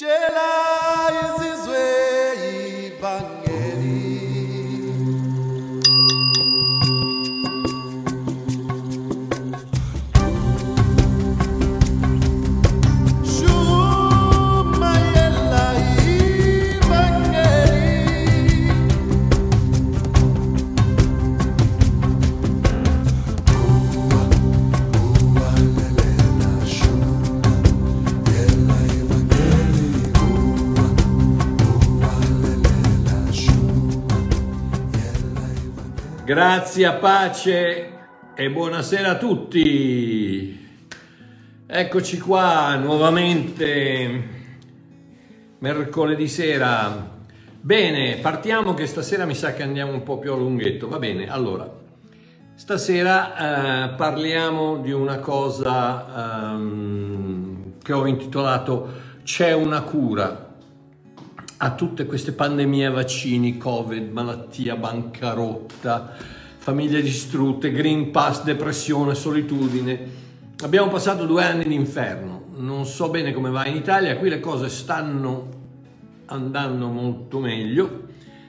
Jela. Grazie pace e buonasera a tutti. Eccoci qua nuovamente mercoledì sera. Bene, partiamo che stasera mi sa che andiamo un po' più a lunghetto. Va bene, allora, stasera eh, parliamo di una cosa ehm, che ho intitolato C'è una cura a tutte queste pandemie, vaccini, covid, malattia, bancarotta, famiglie distrutte, green pass, depressione, solitudine. Abbiamo passato due anni di inferno, non so bene come va in Italia, qui le cose stanno andando molto meglio,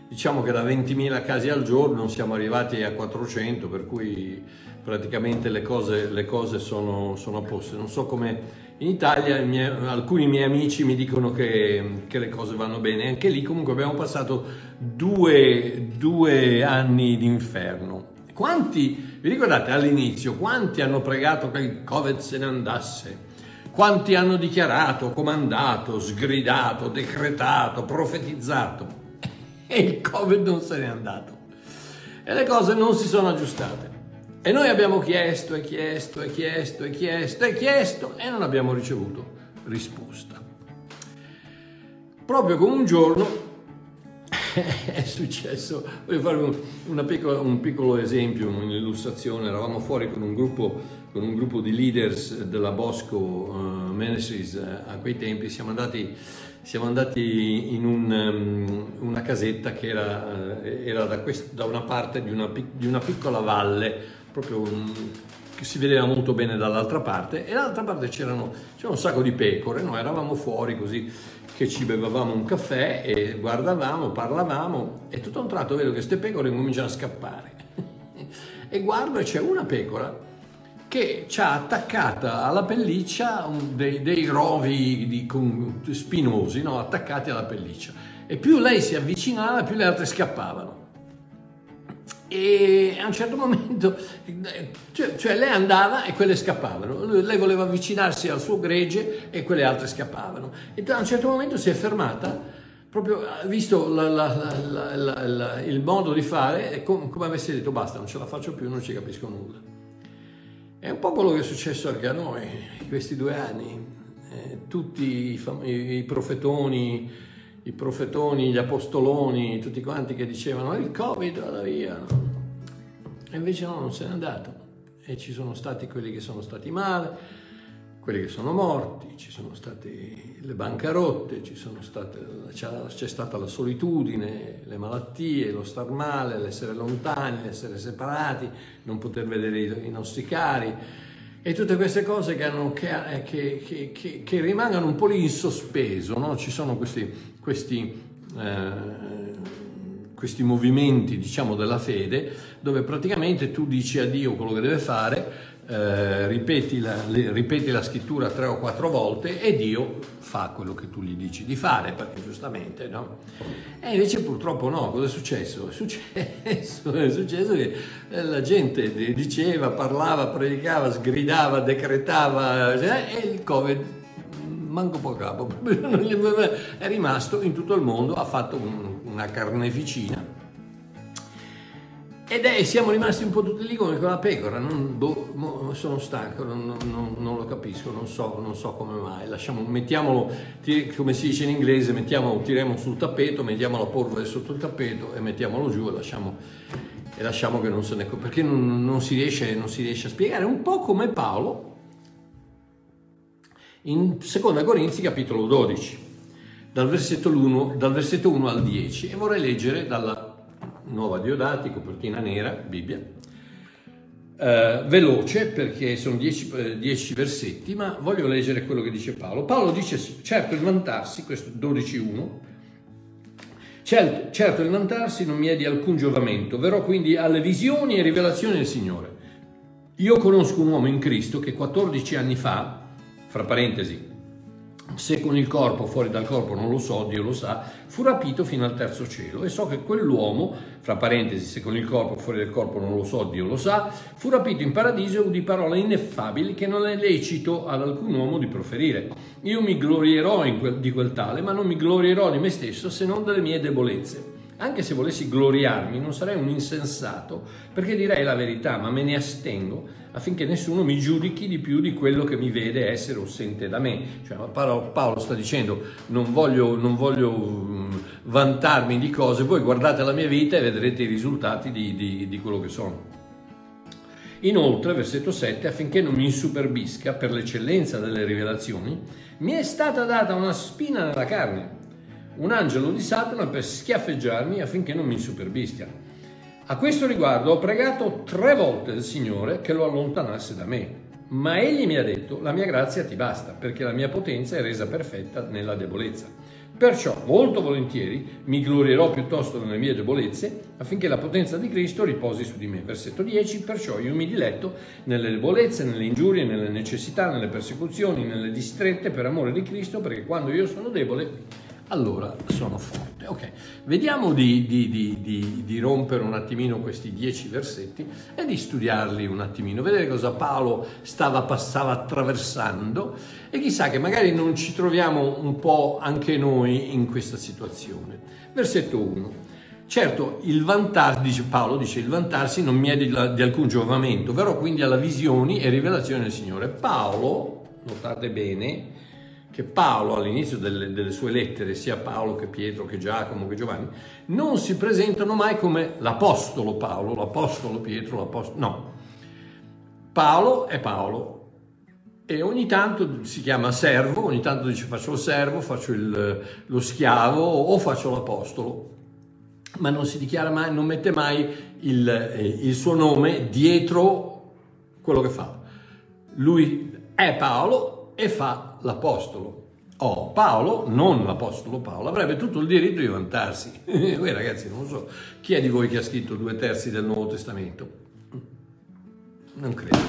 diciamo che da 20.000 casi al giorno siamo arrivati a 400, per cui praticamente le cose, le cose sono, sono a posto. Non so come in Italia, i miei- alcuni miei amici mi dicono che, che le cose vanno bene, anche lì comunque abbiamo passato due, due anni di inferno. Quanti, vi ricordate all'inizio, quanti hanno pregato che il Covid se ne andasse? Quanti hanno dichiarato, comandato, sgridato, decretato, profetizzato? E il Covid non se n'è andato. E le cose non si sono aggiustate. E noi abbiamo chiesto e chiesto e chiesto e chiesto e chiesto e non abbiamo ricevuto risposta. Proprio come un giorno è successo, voglio fare un, un piccolo esempio, un'illustrazione, eravamo fuori con un gruppo, con un gruppo di leaders della Bosco eh, Ministries eh, a quei tempi, siamo andati, siamo andati in un, um, una casetta che era, eh, era da, quest- da una parte di una, di una piccola valle, proprio che si vedeva molto bene dall'altra parte e dall'altra parte c'erano, c'era un sacco di pecore, noi eravamo fuori così che ci bevavamo un caffè e guardavamo, parlavamo e tutto a un tratto vedo che queste pecore cominciano a scappare. E guardo e c'è una pecora che ha attaccata alla pelliccia dei, dei rovi di- spinosi no? attaccati alla pelliccia. E più lei si avvicinava più le altre scappavano e a un certo momento, cioè, cioè lei andava e quelle scappavano, lei voleva avvicinarsi al suo gregge e quelle altre scappavano. E a un certo momento si è fermata, proprio visto la- la- la- il modo di fare e com- come avesse detto basta, non ce la faccio più, non ci capisco nulla. È un po' quello che è successo anche a noi in questi due anni. Eh, tutti i, fam- i profetoni, i profetoni, gli apostoloni, tutti quanti che dicevano il Covid vada via. no?" E invece no, non se n'è andato. E ci sono stati quelli che sono stati male, quelli che sono morti, ci sono state le bancarotte, state, c'è, stata la solitudine, le malattie, lo star male, l'essere lontani, l'essere separati, non poter vedere i, nostri cari e tutte queste cose che, hanno- eh, che- che- che rimangono un po' lì in sospeso, no? ci sono questi, questi, eh, questi movimenti diciamo della fede dove praticamente tu dici a Dio quello che deve fare, eh, ripeti, la, le- ripeti la scrittura tre o quattro volte e Dio fa quello che tu gli dici di fare, perché giustamente no? E invece purtroppo no, cosa è successo? È successo, è successo che eh, la gente di- diceva, parlava, predicava, sgridava, decretava eh, e il Covid manco po' capo, è rimasto in tutto il mondo, ha fatto un- una carneficina ed è, siamo rimasti un po' tutti lì come quella pecora, non, boh, sono stanco, non, non- non- lo capisco, non so, non so come mai. Lasciamo, mettiamolo, ti- come si dice in inglese, mettiamolo, tiriamo sul tappeto, mettiamo la polvere sotto il tappeto e mettiamolo giù e lasciamo, e lasciamo che non se ne... perché non, non si riesce, non si riesce a spiegare. Un po' come Paolo in 2 Corinzi capitolo 12, dal versetto 1, dal versetto 1 al 10 e vorrei leggere dalla nuova Diodati, copertina nera, Bibbia, eh, veloce perché sono dieci, eh, dieci versetti, ma voglio leggere quello che dice Paolo. Paolo dice certo il vantarsi, questo 12.1, certo, certo il vantarsi non mi è di alcun giovamento, verrò quindi alle visioni e rivelazioni del Signore. Io conosco un uomo in Cristo che 14 anni fa, fra parentesi, se con il corpo fuori dal corpo non lo so, Dio lo sa, fu rapito fino al terzo cielo e so che quell'uomo, fra parentesi, se con il corpo fuori dal corpo non lo so, Dio lo sa, fu rapito in paradiso di parole ineffabili che non è lecito ad alcun uomo di proferire. Io mi glorierò quel, di quel tale, ma non mi glorierò di me stesso se non delle mie debolezze. Anche se volessi gloriarmi, non sarei un insensato, perché direi la verità, ma me ne astengo affinché nessuno mi giudichi di più di quello che mi vede essere o sente da me. Cioè, Paolo, sta dicendo non voglio, non voglio um, vantarmi di cose, voi guardate la mia vita e vedrete i risultati di, di, di quello che sono. Inoltre, versetto 7, affinché non mi insuperbisca per l'eccellenza delle rivelazioni, mi è stata data una spina nella carne un angelo di Satana per schiaffeggiarmi affinché non mi insuperbisca. A questo riguardo ho pregato tre volte il Signore che lo allontanasse da me, ma egli mi ha detto la mia grazia ti basta perché la mia potenza è resa perfetta nella debolezza. Perciò molto volentieri mi glorierò piuttosto nelle mie debolezze affinché la potenza di Cristo riposi su di me. Versetto 10, perciò io mi diletto nelle debolezze, nelle ingiurie, nelle necessità, nelle persecuzioni, nelle distrette per amore di Cristo perché quando io sono debole allora sono forte. Ok, vediamo di, di, di, di, rompere un attimino questi dieci versetti e di studiarli un attimino, vedere cosa Paolo stava, stava attraversando e chissà che magari non ci troviamo un po' anche noi in questa situazione. Versetto 1. Certo, il vantarsi, dice Paolo, dice il vantarsi non mi è di, di alcun giovamento, verrò quindi alla visioni e rivelazione del Signore. Paolo, notate bene, che Paolo all'inizio delle, delle, sue lettere, sia Paolo che Pietro che Giacomo che Giovanni, non si presentano mai come l'apostolo Paolo, l'apostolo Pietro, l'apostolo... No, Paolo è Paolo e ogni tanto si chiama servo, ogni tanto dice faccio il servo, faccio il, lo schiavo o faccio l'apostolo, ma non si dichiara mai, non mette mai il, eh, il suo nome dietro quello che fa. Lui è Paolo e fa l'apostolo. Oh, Paolo, non l'apostolo Paolo, avrebbe tutto il diritto di vantarsi. Voi ragazzi, non so, chi è di voi che ha scritto due terzi del Nuovo Testamento? Non credo.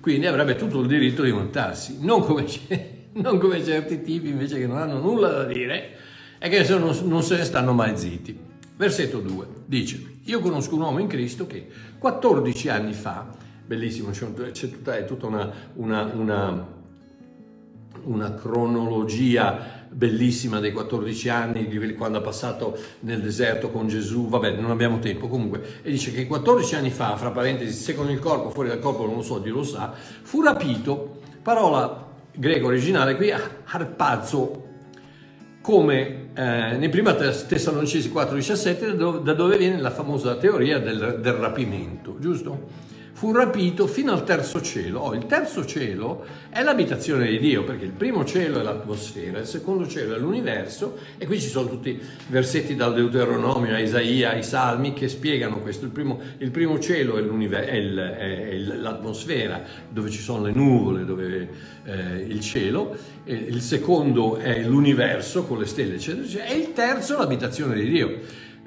Quindi avrebbe tutto il diritto di vantarsi, non come, non come certi tipi invece che non hanno nulla da dire e che non, non se ne stanno mai zitti. Versetto 2 dice, io conosco un uomo in Cristo che 14 anni fa, bellissimo, c'è tutta una, una, una una cronologia bellissima dei 14 anni, di quando ha passato nel deserto con Gesù, vabbè non abbiamo tempo comunque, e dice che 14 anni fa, fra parentesi, se con il corpo, fuori dal corpo non lo so, Dio lo sa, fu rapito, parola greco originale qui, harpazzo, come eh, nei prima Tessalonicesi 4,17, da dove viene la famosa teoria del, del rapimento, giusto? Fu rapito fino al terzo cielo. Oh, il terzo cielo è l'abitazione di Dio, perché il primo cielo è l'atmosfera, il secondo cielo è l'universo, e qui ci sono tutti i versetti dal Deuteronomio a Isaia, ai Salmi, che spiegano questo. Il primo, il primo cielo è, è, il, è, l'atmosfera, dove ci sono le nuvole, dove eh, il cielo, il secondo è l'universo con le stelle, eccetera, eccetera, e il terzo l'abitazione di Dio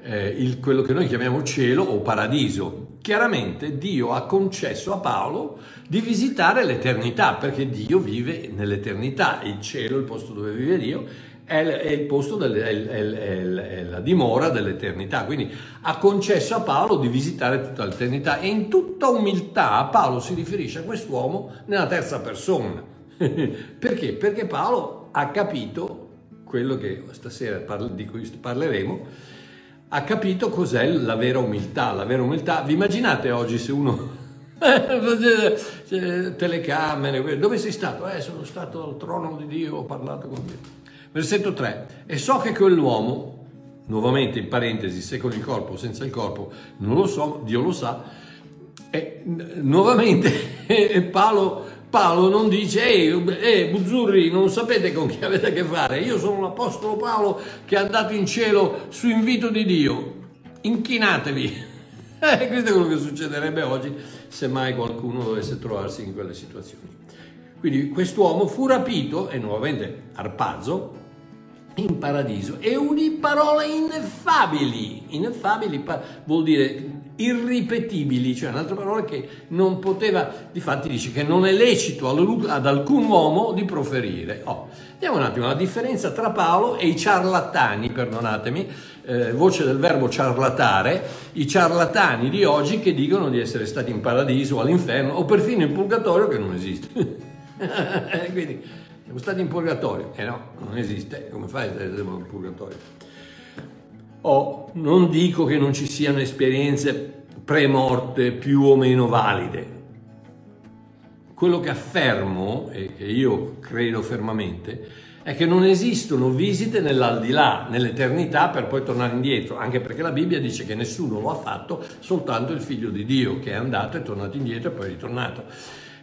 eh, il, quello che noi chiamiamo cielo o paradiso. Chiaramente Dio ha concesso a Paolo di visitare l'eternità, perché Dio vive nell'eternità, il cielo, il posto dove vive Dio, è, il posto, è, è, la dimora dell'eternità. Quindi ha concesso a Paolo di visitare tutta l'eternità e in tutta umiltà Paolo si riferisce a quest'uomo nella terza persona. perché? Perché Paolo ha capito quello che stasera di cui parleremo, ha capito cos'è la vera umiltà. La vera umiltà, vi immaginate oggi se uno telecamere, dove sei stato? Eh, sono stato al trono di Dio, ho parlato con Dio. Versetto 3, e so che quell'uomo, nuovamente in parentesi, se con il corpo o senza il corpo, non lo so, Dio lo sa, e nuovamente Paolo Paolo non dice, ehi, eh, Buzzurri, non sapete con chi avete a che fare, io sono l'Apostolo Paolo che è andato in cielo su invito di Dio, inchinatevi. Eh, questo è quello che succederebbe oggi se mai qualcuno dovesse trovarsi in quelle situazioni. Quindi quest'uomo fu rapito, e nuovamente Arpazzo, in paradiso e udì parole ineffabili. Ineffabili vuol dire irripetibili, cioè in altre parole che non poteva, difatti dice che non è lecito ad alcun uomo di proferire. Oh, Vediamo un attimo la differenza tra Paolo e i ciarlatani, perdonatemi, eh, voce del verbo ciarlatare, i ciarlatani di oggi che dicono di essere stati in paradiso all'inferno o perfino in purgatorio che non esiste. Quindi siamo stati in purgatorio, eh no, non esiste, come fai ad essere in purgatorio? O non dico che non ci siano esperienze pre-morte più o meno valide. Quello che affermo, e che io credo fermamente, è che non esistono visite nell'aldilà, nell'eternità per poi tornare indietro, anche perché la Bibbia dice che nessuno lo ha fatto, soltanto il figlio di Dio che è andato, è tornato indietro e poi è ritornato.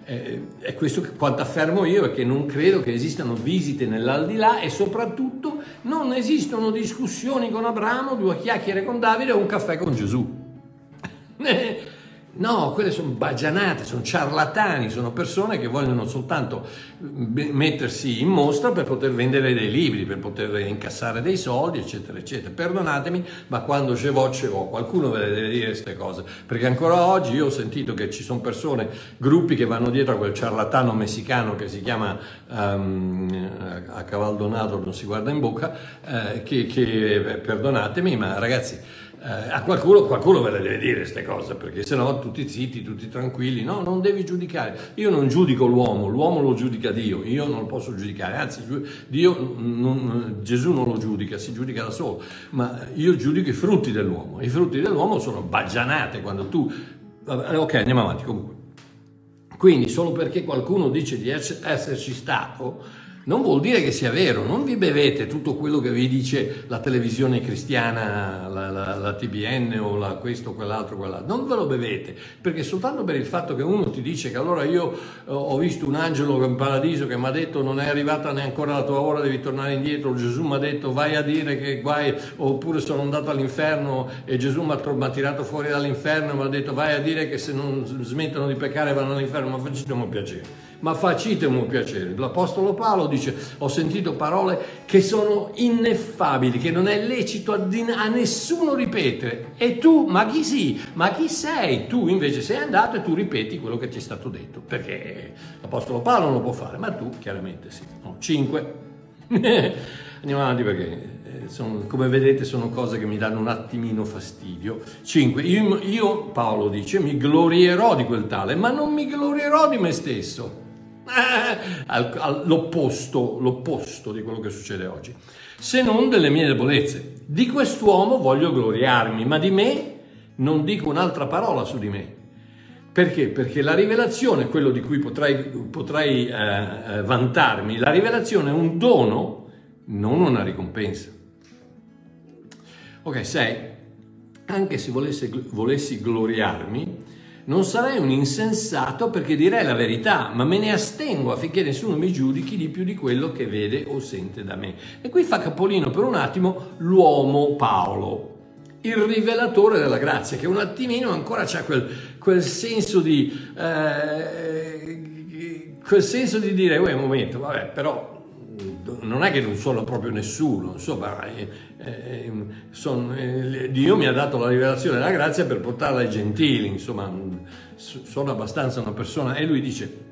Eh, è questo che, quanto affermo io, è che non credo che esistano visite nell'aldilà e soprattutto non esistono discussioni con Abramo, due chiacchiere con Davide o un caffè con Gesù. No, quelle sono bagianate, sono ciarlatani, sono persone che vogliono soltanto mettersi in mostra per poter vendere dei libri, per poter incassare dei soldi, eccetera, eccetera. Perdonatemi, ma quando ce vo, ce vo. Qualcuno ve le deve dire queste cose, perché ancora oggi io ho sentito che ci sono persone, gruppi che vanno dietro a quel ciarlatano messicano che si chiama um, a cavaldonato, non si guarda in bocca, eh, che, che, perdonatemi, ma ragazzi eh, a qualcuno, qualcuno ve le deve dire queste cose, perché sennò tutti zitti, tutti tranquilli. No, non devi giudicare. Io non giudico l'uomo, l'uomo lo giudica Dio, io non lo posso giudicare. Anzi, Dio, non, Gesù non lo giudica, si giudica da solo. Ma io giudico i frutti dell'uomo. I frutti dell'uomo sono baggianate quando tu... Ok, andiamo avanti comunque. Quindi solo perché qualcuno dice di esserci stato non vuol dire che sia vero, non vi bevete tutto quello che vi dice la televisione cristiana, la, la, la TBN o la, questo, quell'altro, quell'altro, non ve lo bevete, perché soltanto per il fatto che uno ti dice che allora io eh, ho visto un angelo in paradiso che mi ha detto non è arrivata neanche ancora la tua ora, devi tornare indietro, Gesù mi ha detto vai a dire che guai, oppure sono andato all'inferno e Gesù mi ha, tirato fuori dall'inferno e mi ha detto vai a dire che se non smettono di peccare vanno all'inferno, ma facciamo piacere ma facitemi piacere. L'Apostolo Paolo dice, ho sentito parole che sono ineffabili, che non è lecito a, nessuno ripetere. E tu, ma chi sei? Ma chi sei? Tu invece sei andato e tu ripeti quello che ti è stato detto, perché l'Apostolo Paolo non lo può fare, ma tu chiaramente sì. No, cinque. Andiamo avanti perché eh, sono, come vedete sono cose che mi danno un attimino fastidio. 5. Io, io, Paolo dice, mi glorierò di quel tale, ma non mi glorierò di me stesso l'opposto, l'opposto di quello che succede oggi, se non delle mie debolezze. Di quest'uomo voglio gloriarmi, ma di me non dico un'altra parola su di me. Perché? Perché la rivelazione, quello di cui potrei, potrei eh, eh vantarmi, la rivelazione è un dono, non una ricompensa. Ok, 6. Anche se volesse, volessi gloriarmi, non sarei un insensato perché direi la verità, ma me ne astengo affinché nessuno mi giudichi di più di quello che vede o sente da me. E qui fa capolino per un attimo l'uomo Paolo, il rivelatore della grazia, che un attimino ancora ha quel, quel senso di... Eh, quel senso di dire, un momento, vabbè, però non è che non sono proprio nessuno, insomma, eh, eh, son, eh, Dio mi ha dato la rivelazione della grazia per portarla ai gentili, insomma, sono abbastanza una persona, e lui dice,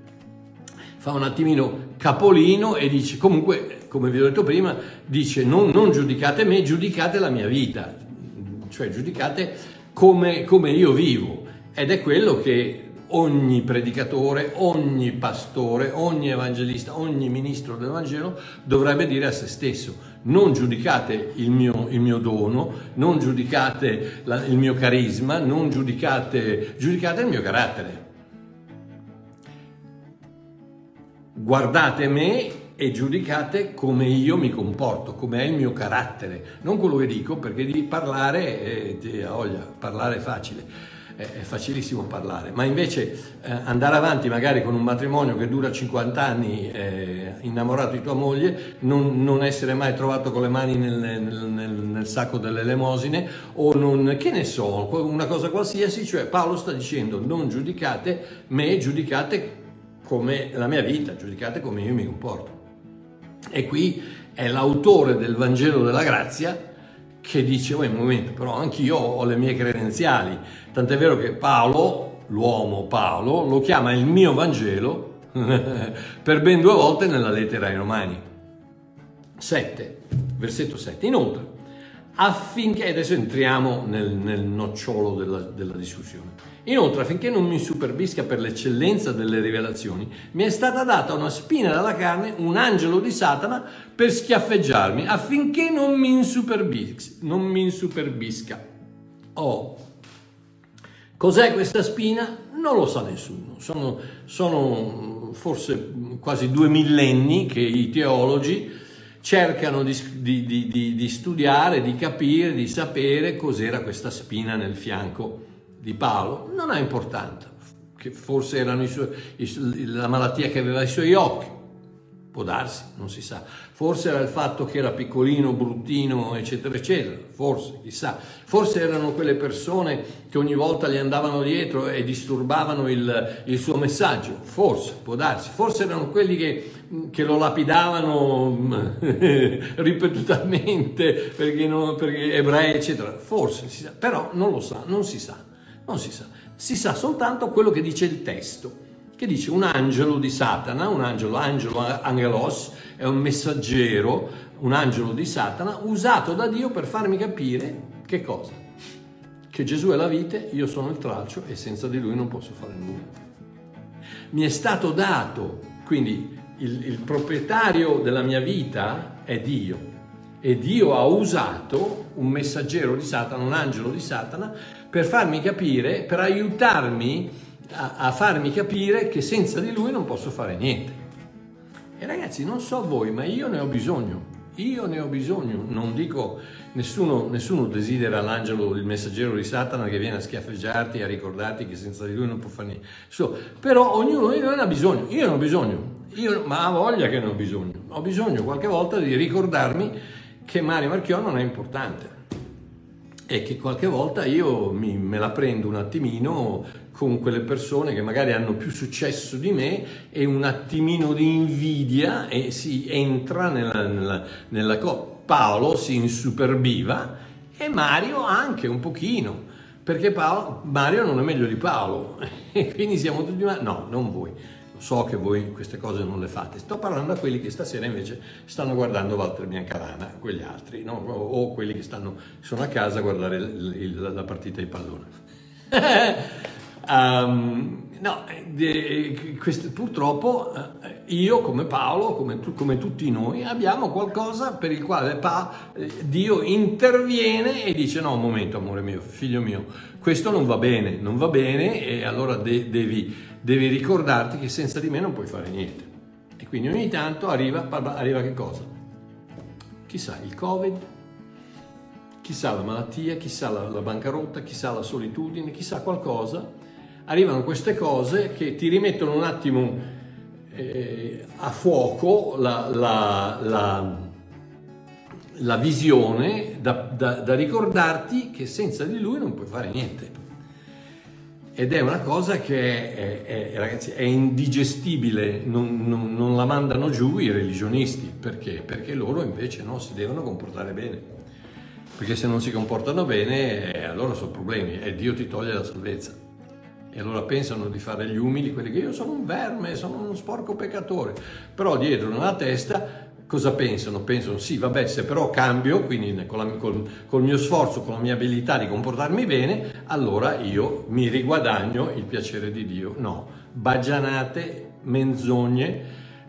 fa un attimino capolino e dice, comunque, come vi ho detto prima, dice, non, non giudicate me, giudicate la mia vita, cioè giudicate come, come io vivo, ed è quello che ogni predicatore, ogni pastore, ogni evangelista, ogni ministro del Vangelo dovrebbe dire a se stesso, non giudicate il mio, il mio dono, non giudicate la, il mio carisma, non giudicate, giudicate il mio carattere. Guardate me e giudicate come io mi comporto, come è il mio carattere, non quello che dico, perché di parlare, eh, voglia, parlare è facile è, facilissimo parlare, ma invece eh, andare avanti magari con un matrimonio che dura 50 anni, eh, innamorato di tua moglie, non, non essere mai trovato con le mani nel, nel- nel- nel sacco delle elemosine o non, che ne so, una cosa qualsiasi, cioè Paolo sta dicendo non giudicate me, giudicate come la mia vita, giudicate come io mi comporto. E qui è l'autore del Vangelo della Grazia che dice, oh, un momento, però anch'io ho le mie credenziali. Tant'è vero che Paolo, l'uomo Paolo, lo chiama il mio Vangelo per ben due volte nella lettera ai Romani. 7, versetto 7. Inoltre, affinché, adesso entriamo nel, nel nocciolo della, della discussione, inoltre affinché non mi superbisca per l'eccellenza delle rivelazioni, mi è stata data una spina dalla carne, un angelo di Satana, per schiaffeggiarmi, affinché non mi. Non mi insuperbisca. Oh, Cos'è questa spina? Non lo sa nessuno. Sono, sono forse quasi due millenni che i teologi cercano di, di- di- di- di studiare, di capire, di sapere cos'era questa spina nel fianco di Paolo. Non ha importanza, forse i i su- la malattia che aveva ai suoi occhi. Può darsi, non si sa. Forse era il fatto che era piccolino, bruttino, eccetera, eccetera. Forse, chissà. Forse erano quelle persone che ogni volta gli andavano dietro e disturbavano il, il suo messaggio. Forse, può darsi. Forse erano quelli che, che lo lapidavano mm, ripetutamente perché, non- perché ebrei, eccetera. Forse, si sa. però non lo sa, non si sa. Non si sa. Si sa soltanto quello che dice il testo che dice un angelo di Satana, un angelo, angelo angelos, è un messaggero, un angelo di Satana, usato da Dio per farmi capire che cosa? Che Gesù è la vite, io sono il tralcio e senza di lui non posso fare nulla. Mi è stato dato, quindi il, il proprietario della mia vita è Dio e Dio ha usato un messaggero di Satana, un angelo di Satana, per farmi capire, per aiutarmi a, a farmi capire che senza di lui non posso fare niente. E ragazzi, non so voi, ma io ne ho bisogno. Io ne ho bisogno. Non dico, nessuno, nessuno desidera l'angelo, il messaggero di Satana che viene a schiaffeggiarti e a ricordarti che senza di lui non può fare niente. So, però ognuno di noi ne ha bisogno. Io ne ho bisogno. Io, ma ha voglia che ne ho bisogno. Ho bisogno qualche volta di ricordarmi che Mario Marchiò non è importante e che qualche volta io mi- me la prendo un attimino con quelle persone che magari hanno più successo di me e un attimino di invidia e si entra nella, nella, nella co- Paolo si insuperbiva e Mario anche un pochino perché Paolo- Mario non è meglio di Paolo e quindi siamo tutti no non voi so che voi queste cose non le fate sto parlando a quelli che stasera invece stanno guardando Walter Biancalana quegli altri no? o, quelli che stanno, sono a casa a guardare il- il- la partita di pallone Ehm, no, eh, questo- purtroppo eh, io come Paolo, come, tu- come tutti noi, abbiamo qualcosa per il quale Pa- eh, Dio interviene e dice no, un momento amore mio, figlio mio, questo non va bene, non va bene e allora de- devi, devi ricordarti che senza di me non puoi fare niente. E quindi ogni tanto arriva, arriva che cosa? Chissà, il Covid, chissà la malattia, chissà la, la bancarotta, chissà la solitudine, chissà qualcosa, arrivano queste cose che ti rimettono un attimo eh, a fuoco la, la- la- la visione da, da- da ricordarti che senza di lui non puoi fare niente. Ed è una cosa che è, è- è- ragazzi, è indigestibile, non, non- non la mandano giù i religionisti, perché? Perché loro invece no, si devono comportare bene. Perché se non si comportano bene, eh, allora sono problemi e Dio ti toglie la salvezza. E allora pensano di fare gli umili, quelli che io sono un verme, sono uno sporco peccatore. Però dietro nella testa cosa pensano? Pensano sì, vabbè, se però cambio, quindi con la- col, col mio sforzo, con la mia abilità di comportarmi bene, allora io mi riguadagno il piacere di Dio. No, bagianate, menzogne,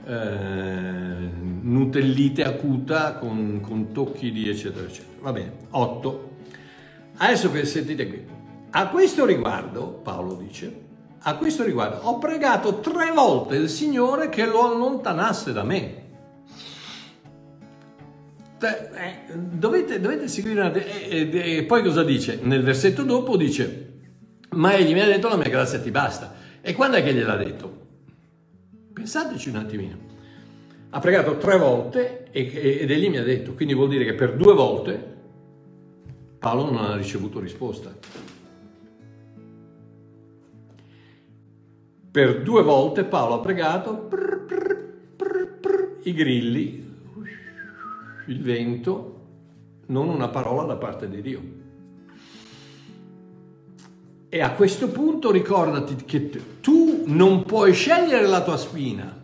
eh, nutellite acuta con, con tocchi di eccetera eccetera. Va bene, 8. Adesso che sentite qui, a questo riguardo, Paolo dice, a questo riguardo ho pregato tre volte il Signore che lo allontanasse da me. Eh, dovete, dovete seguire una... E, e- e poi cosa dice? Nel versetto dopo dice, Ma egli mi ha detto la mia grazia ti basta. E quando è che gliel'ha detto? Pensateci un attimino. Ha pregato tre volte ed egli mi ha detto, quindi vuol dire che per due volte Paolo non ha ricevuto risposta. Per due volte Paolo ha pregato, prr, prr, prr, i grilli, il vento, non una parola da parte di Dio. E a questo punto ricordati che tu non puoi scegliere la tua spina,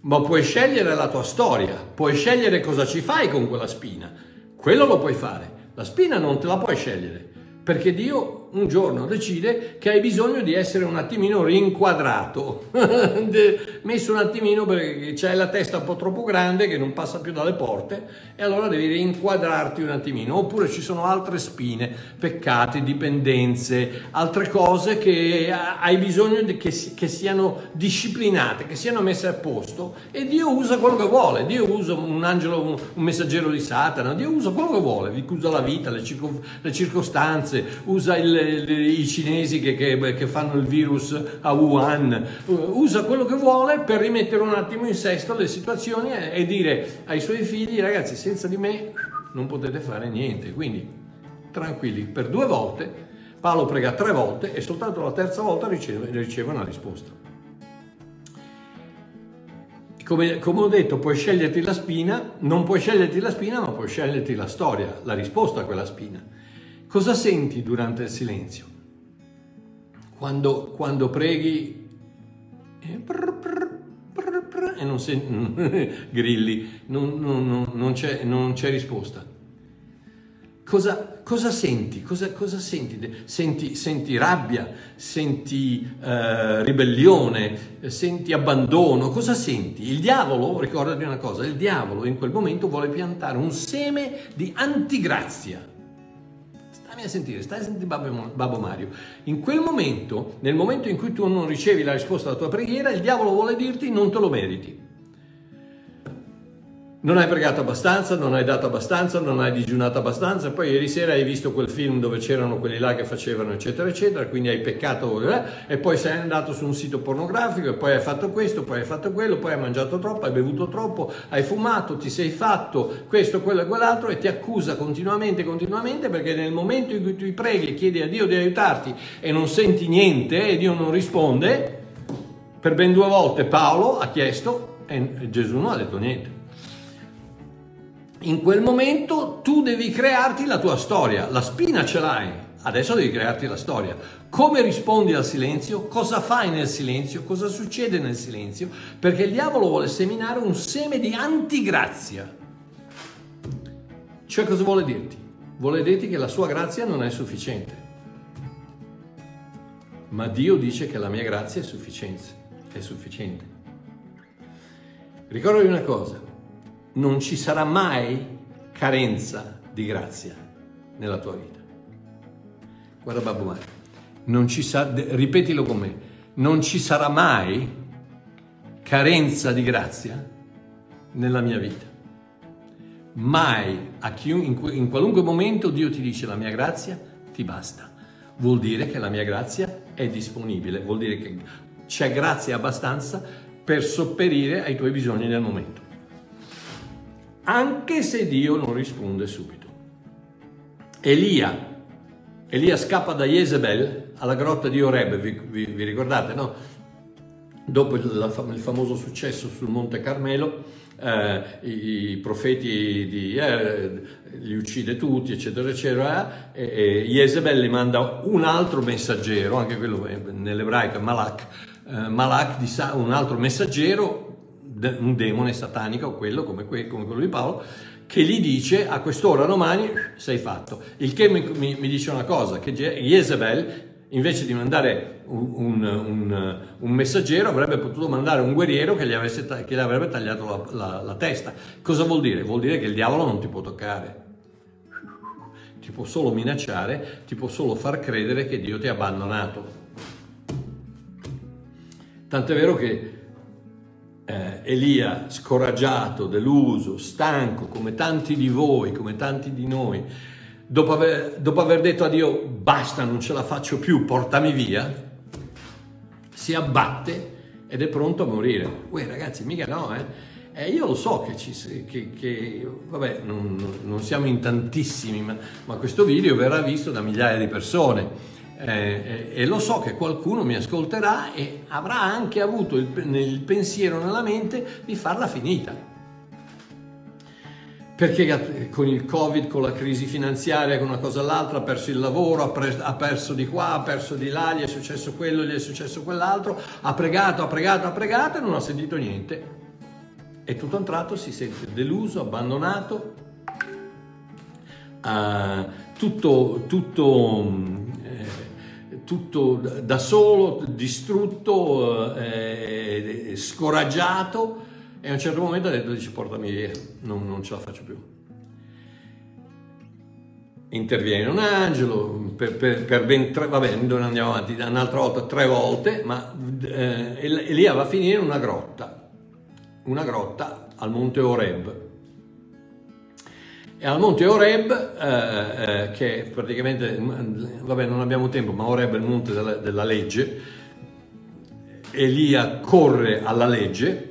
ma puoi scegliere la tua storia, puoi scegliere cosa ci fai con quella spina. Quello lo puoi fare. La spina non te la puoi scegliere, perché Dio un giorno decide che hai bisogno di essere un attimino rinquadrato, messo un attimino perché c'hai la testa un po' troppo grande che non passa più dalle porte e allora devi rinquadrarti un attimino, oppure ci sono altre spine, peccati, dipendenze, altre cose che hai bisogno che, che siano disciplinate, che siano messe a posto e Dio usa quello che vuole, Dio usa un angelo, un, un messaggero di Satana, Dio usa quello che vuole, usa la vita, le, circo, le circostanze, usa il i cinesi che, che, che, fanno il virus a Wuhan, usa quello che vuole per rimettere un attimo in sesto le situazioni e, e dire ai suoi figli, ragazzi, senza di me non potete fare niente. Quindi tranquilli, per due volte Paolo prega tre volte e soltanto la terza volta riceve, riceve una risposta. Come, come, ho detto, puoi sceglierti la spina, non puoi sceglierti la spina, ma puoi sceglierti la storia, la risposta a quella spina. Cosa senti durante il silenzio? Quando, quando preghi e, e non senti grilli, non, non, non, c'è, non, c'è, risposta. Cosa, cosa senti? Cosa, cosa senti? senti? senti? rabbia, senti eh, ribellione, senti abbandono, cosa senti? Il diavolo, ricordati una cosa, il diavolo in quel momento vuole piantare un seme di antigrazia Stammi a sentire, stai a sentire Babbo Mario. In quel momento, nel momento in cui tu non ricevi la risposta alla tua preghiera, il diavolo vuole dirti non te lo meriti non hai pregato abbastanza, non hai dato abbastanza, non hai digiunato abbastanza, poi ieri sera hai visto quel film dove c'erano quelli là che facevano eccetera eccetera, quindi hai peccato eh, e poi sei andato su un sito pornografico e poi hai fatto questo, poi hai fatto quello, poi hai mangiato troppo, hai bevuto troppo, hai fumato, ti sei fatto questo, quello e quell'altro e ti accusa continuamente, continuamente perché nel momento in cui tu preghi e chiedi a Dio di aiutarti e non senti niente e Dio non risponde, per ben due volte Paolo ha chiesto e Gesù non ha detto niente in quel momento tu devi crearti la tua storia, la spina ce l'hai, adesso devi crearti la storia. Come rispondi al silenzio? Cosa fai nel silenzio? Cosa succede nel silenzio? Perché il diavolo vuole seminare un seme di antigrazia. Cioè cosa vuole dirti? Vuole dirti che la sua grazia non è sufficiente. Ma Dio dice che la mia grazia è sufficiente. È sufficiente. Ricordati una cosa, non ci sarà mai carenza di grazia nella tua vita. Guarda Babbo Mario, non ci sa, ripetilo con me, non ci sarà mai carenza di grazia nella mia vita. Mai, chiunque, in qualunque momento Dio ti dice la mia grazia ti basta. Vuol dire che la mia grazia è disponibile, vuol dire che c'è grazia abbastanza per sopperire ai tuoi bisogni nel momento anche se Dio non risponde subito. Elia, Elia scappa da Jezebel alla grotta di Oreb, vi, vi, vi ricordate, no? Dopo il, il, famoso successo sul Monte Carmelo, eh, i, i, profeti di, eh, li uccide tutti, eccetera, eccetera, e, e Jezebel gli manda un altro messaggero, anche quello nell'ebraico Malak, eh, Malak, un altro messaggero un demone satanico, quello come, come, quello di Paolo, che gli dice a quest'ora domani sei fatto. Il che mi, mi, mi dice una cosa, che Jezebel invece di mandare un, un, un, un, messaggero avrebbe potuto mandare un guerriero che gli, avesse, che gli avrebbe tagliato la, la, la testa. Cosa vuol dire? Vuol dire che il diavolo non ti può toccare ti può solo minacciare, ti può solo far credere che Dio ti ha abbandonato. Tant'è vero che eh, Elia scoraggiato, deluso, stanco, come tanti di voi, come tanti di noi, dopo aver, dopo aver detto a Dio basta, non ce la faccio più, portami via, si abbatte ed è pronto a morire. Uè ragazzi, mica no, eh? Eh, io lo so che, ci, che, che vabbè, non, non, siamo in tantissimi, ma, ma, questo video verrà visto da migliaia di persone. Eh, e lo so che qualcuno mi ascolterà e avrà anche avuto il, il pensiero nella mente di farla finita perché con il Covid, con la crisi finanziaria, con una cosa o l'altra, ha perso il lavoro, ha, pre- ha, perso di qua, ha perso di là, gli è successo quello, gli è successo quell'altro, ha pregato, ha pregato, ha pregato e non ha sentito niente. E tutto a un tratto si sente deluso, abbandonato, uh, tutto, tutto, tutto, da solo, distrutto, eh, scoraggiato e a un certo momento ha detto, dice, portami via, non, non ce la faccio più. Interviene un angelo per, per, per ben tre, va bene, non andiamo avanti, un'altra volta tre volte, ma eh, Elia va a finire in una grotta, una grotta al monte Oreb. E al monte Oreb, eh, eh, che praticamente, vabbè non abbiamo tempo, ma Oreb è il monte della, della legge, Elia corre alla legge,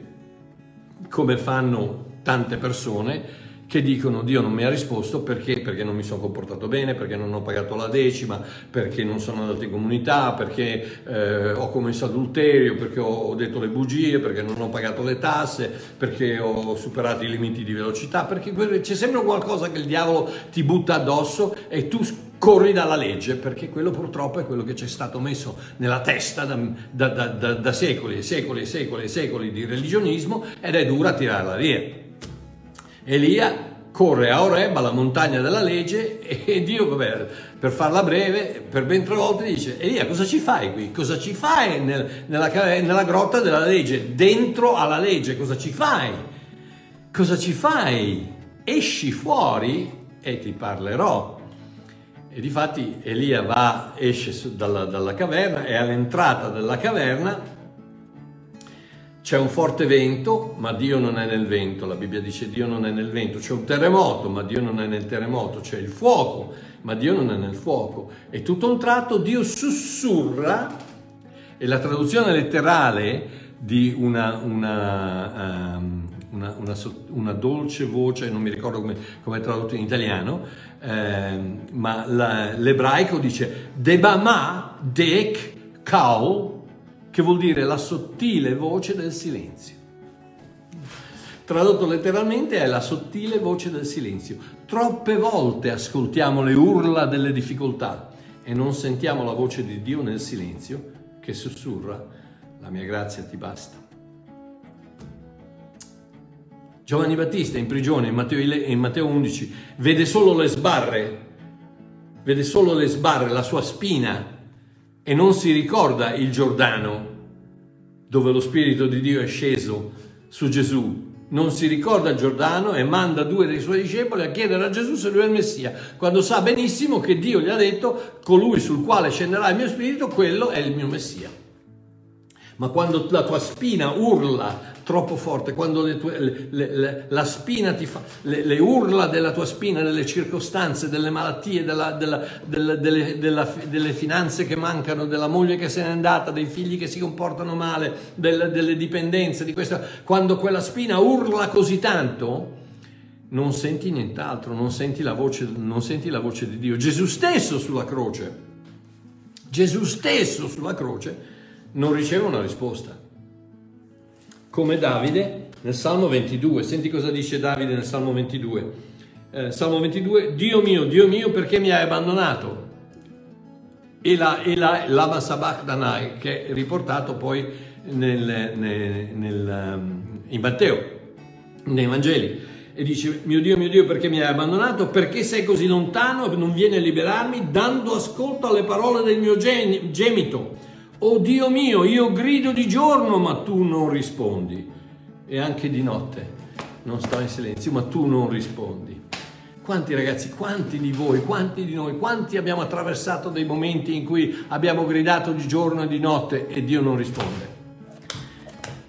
come fanno tante persone che dicono Dio non mi ha risposto perché? Perché non mi sono comportato bene, perché non ho pagato la decima, perché non sono andato in comunità, perché eh, ho commesso adulterio, perché ho detto le bugie, perché non ho pagato le tasse, perché ho superato i limiti di velocità, perché c'è sempre qualcosa che il diavolo ti butta addosso e tu corri dalla legge, perché quello purtroppo è quello che ci è stato messo nella testa da, da, da, da secoli e secoli e secoli e secoli di religionismo ed è dura tirarla via. Elia corre a Oreb, alla montagna della legge, e Dio, vabbè, per farla breve, per ben tre volte dice, Elia, cosa ci fai qui? Cosa ci fai nel, nella, nella grotta della legge? Dentro alla legge, cosa ci fai? Cosa ci fai? Esci fuori e ti parlerò. E difatti Elia va, esce dalla, dalla caverna e all'entrata della caverna c'è un forte vento, ma Dio non è nel vento, la Bibbia dice Dio non è nel vento, c'è un terremoto, ma Dio non è nel terremoto, c'è il fuoco, ma Dio non è nel fuoco. E tutto un tratto Dio sussurra, e la traduzione letterale di una, una, um, una, una dolce voce, non mi ricordo come, è tradotto in italiano, eh, ma la, l'ebraico dice Debama Dek Kaul, che vuol dire la sottile voce del silenzio. Tradotto letteralmente è la sottile voce del silenzio. Troppe volte ascoltiamo le urla delle difficoltà e non sentiamo la voce di Dio nel silenzio che sussurra, la mia grazia ti basta. Giovanni Battista in prigione in Matteo, in Matteo 11 vede solo le sbarre, vede solo le sbarre, la sua spina e non si ricorda il Giordano dove lo Spirito di Dio è sceso su Gesù. Non si ricorda il Giordano e manda due dei suoi discepoli a chiedere a Gesù se lui è il Messia, quando sa benissimo che Dio gli ha detto colui sul quale scenderà il mio spirito, quello è il mio Messia. Ma quando la tua spina urla troppo forte, quando le tue, le, le, la spina ti fa, le, urla della tua spina, delle circostanze, delle malattie, della, della, della, delle, delle, finanze che mancano, della moglie che se n'è andata, dei figli che si comportano male, delle, dipendenze, di questa, quando quella spina urla così tanto, non senti nient'altro, non senti voce, non senti la voce di Dio. Gesù stesso sulla croce, Gesù stesso sulla croce non riceve una risposta come Davide nel Salmo 22. Senti cosa dice Davide nel Salmo 22. Eh, Salmo 22, Dio mio, Dio mio, perché mi hai abbandonato? E la, e la Lama Sabach Danai, che è riportato poi nel, nel, nel, um, in Matteo, nei Vangeli. E dice, mio Dio, mio Dio, perché mi hai abbandonato? Perché sei così lontano e non vieni a liberarmi, dando ascolto alle parole del mio gemito. Oh Dio mio, io grido di giorno ma tu non rispondi. E anche di notte non sto in silenzio, ma tu non rispondi. Quanti ragazzi, quanti di voi, quanti di noi, quanti abbiamo attraversato dei momenti in cui abbiamo gridato di giorno e di notte e Dio non risponde?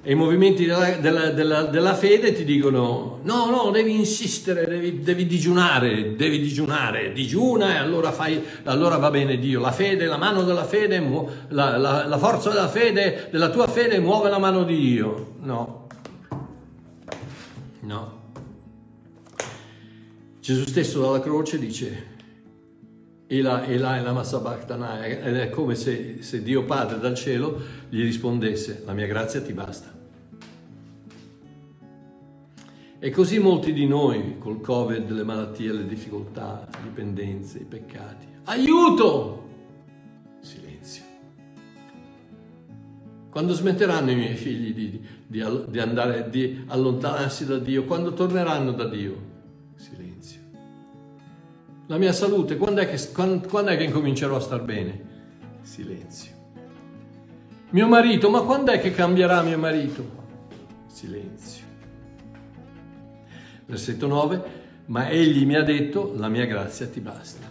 E i movimenti della, della- della- della fede ti dicono: no, no, devi insistere, devi, devi digiunare, devi digiunare, digiuna e allora, fai, allora va bene Dio. La fede, la mano della fede, la, la- la forza della fede, della tua fede muove la mano di Dio. No, no. Gesù stesso dalla croce dice: Ela, Ela, Lama Sabachthani, ed è come se, se Dio Padre dal cielo gli rispondesse, la mia grazia ti basta. E così molti di noi, col Covid, le malattie, le difficoltà, le dipendenze, i peccati, aiuto! Silenzio. Quando smetteranno i miei figli di, di- di andare, di allontanarsi da Dio? Quando torneranno da Dio? Silenzio. La mia salute, quando è che, quando, quando è che incomincerò a star bene? Silenzio. Mio marito, ma quando è che cambierà mio marito? Silenzio. Versetto 9, ma egli mi ha detto, la mia grazia ti basta.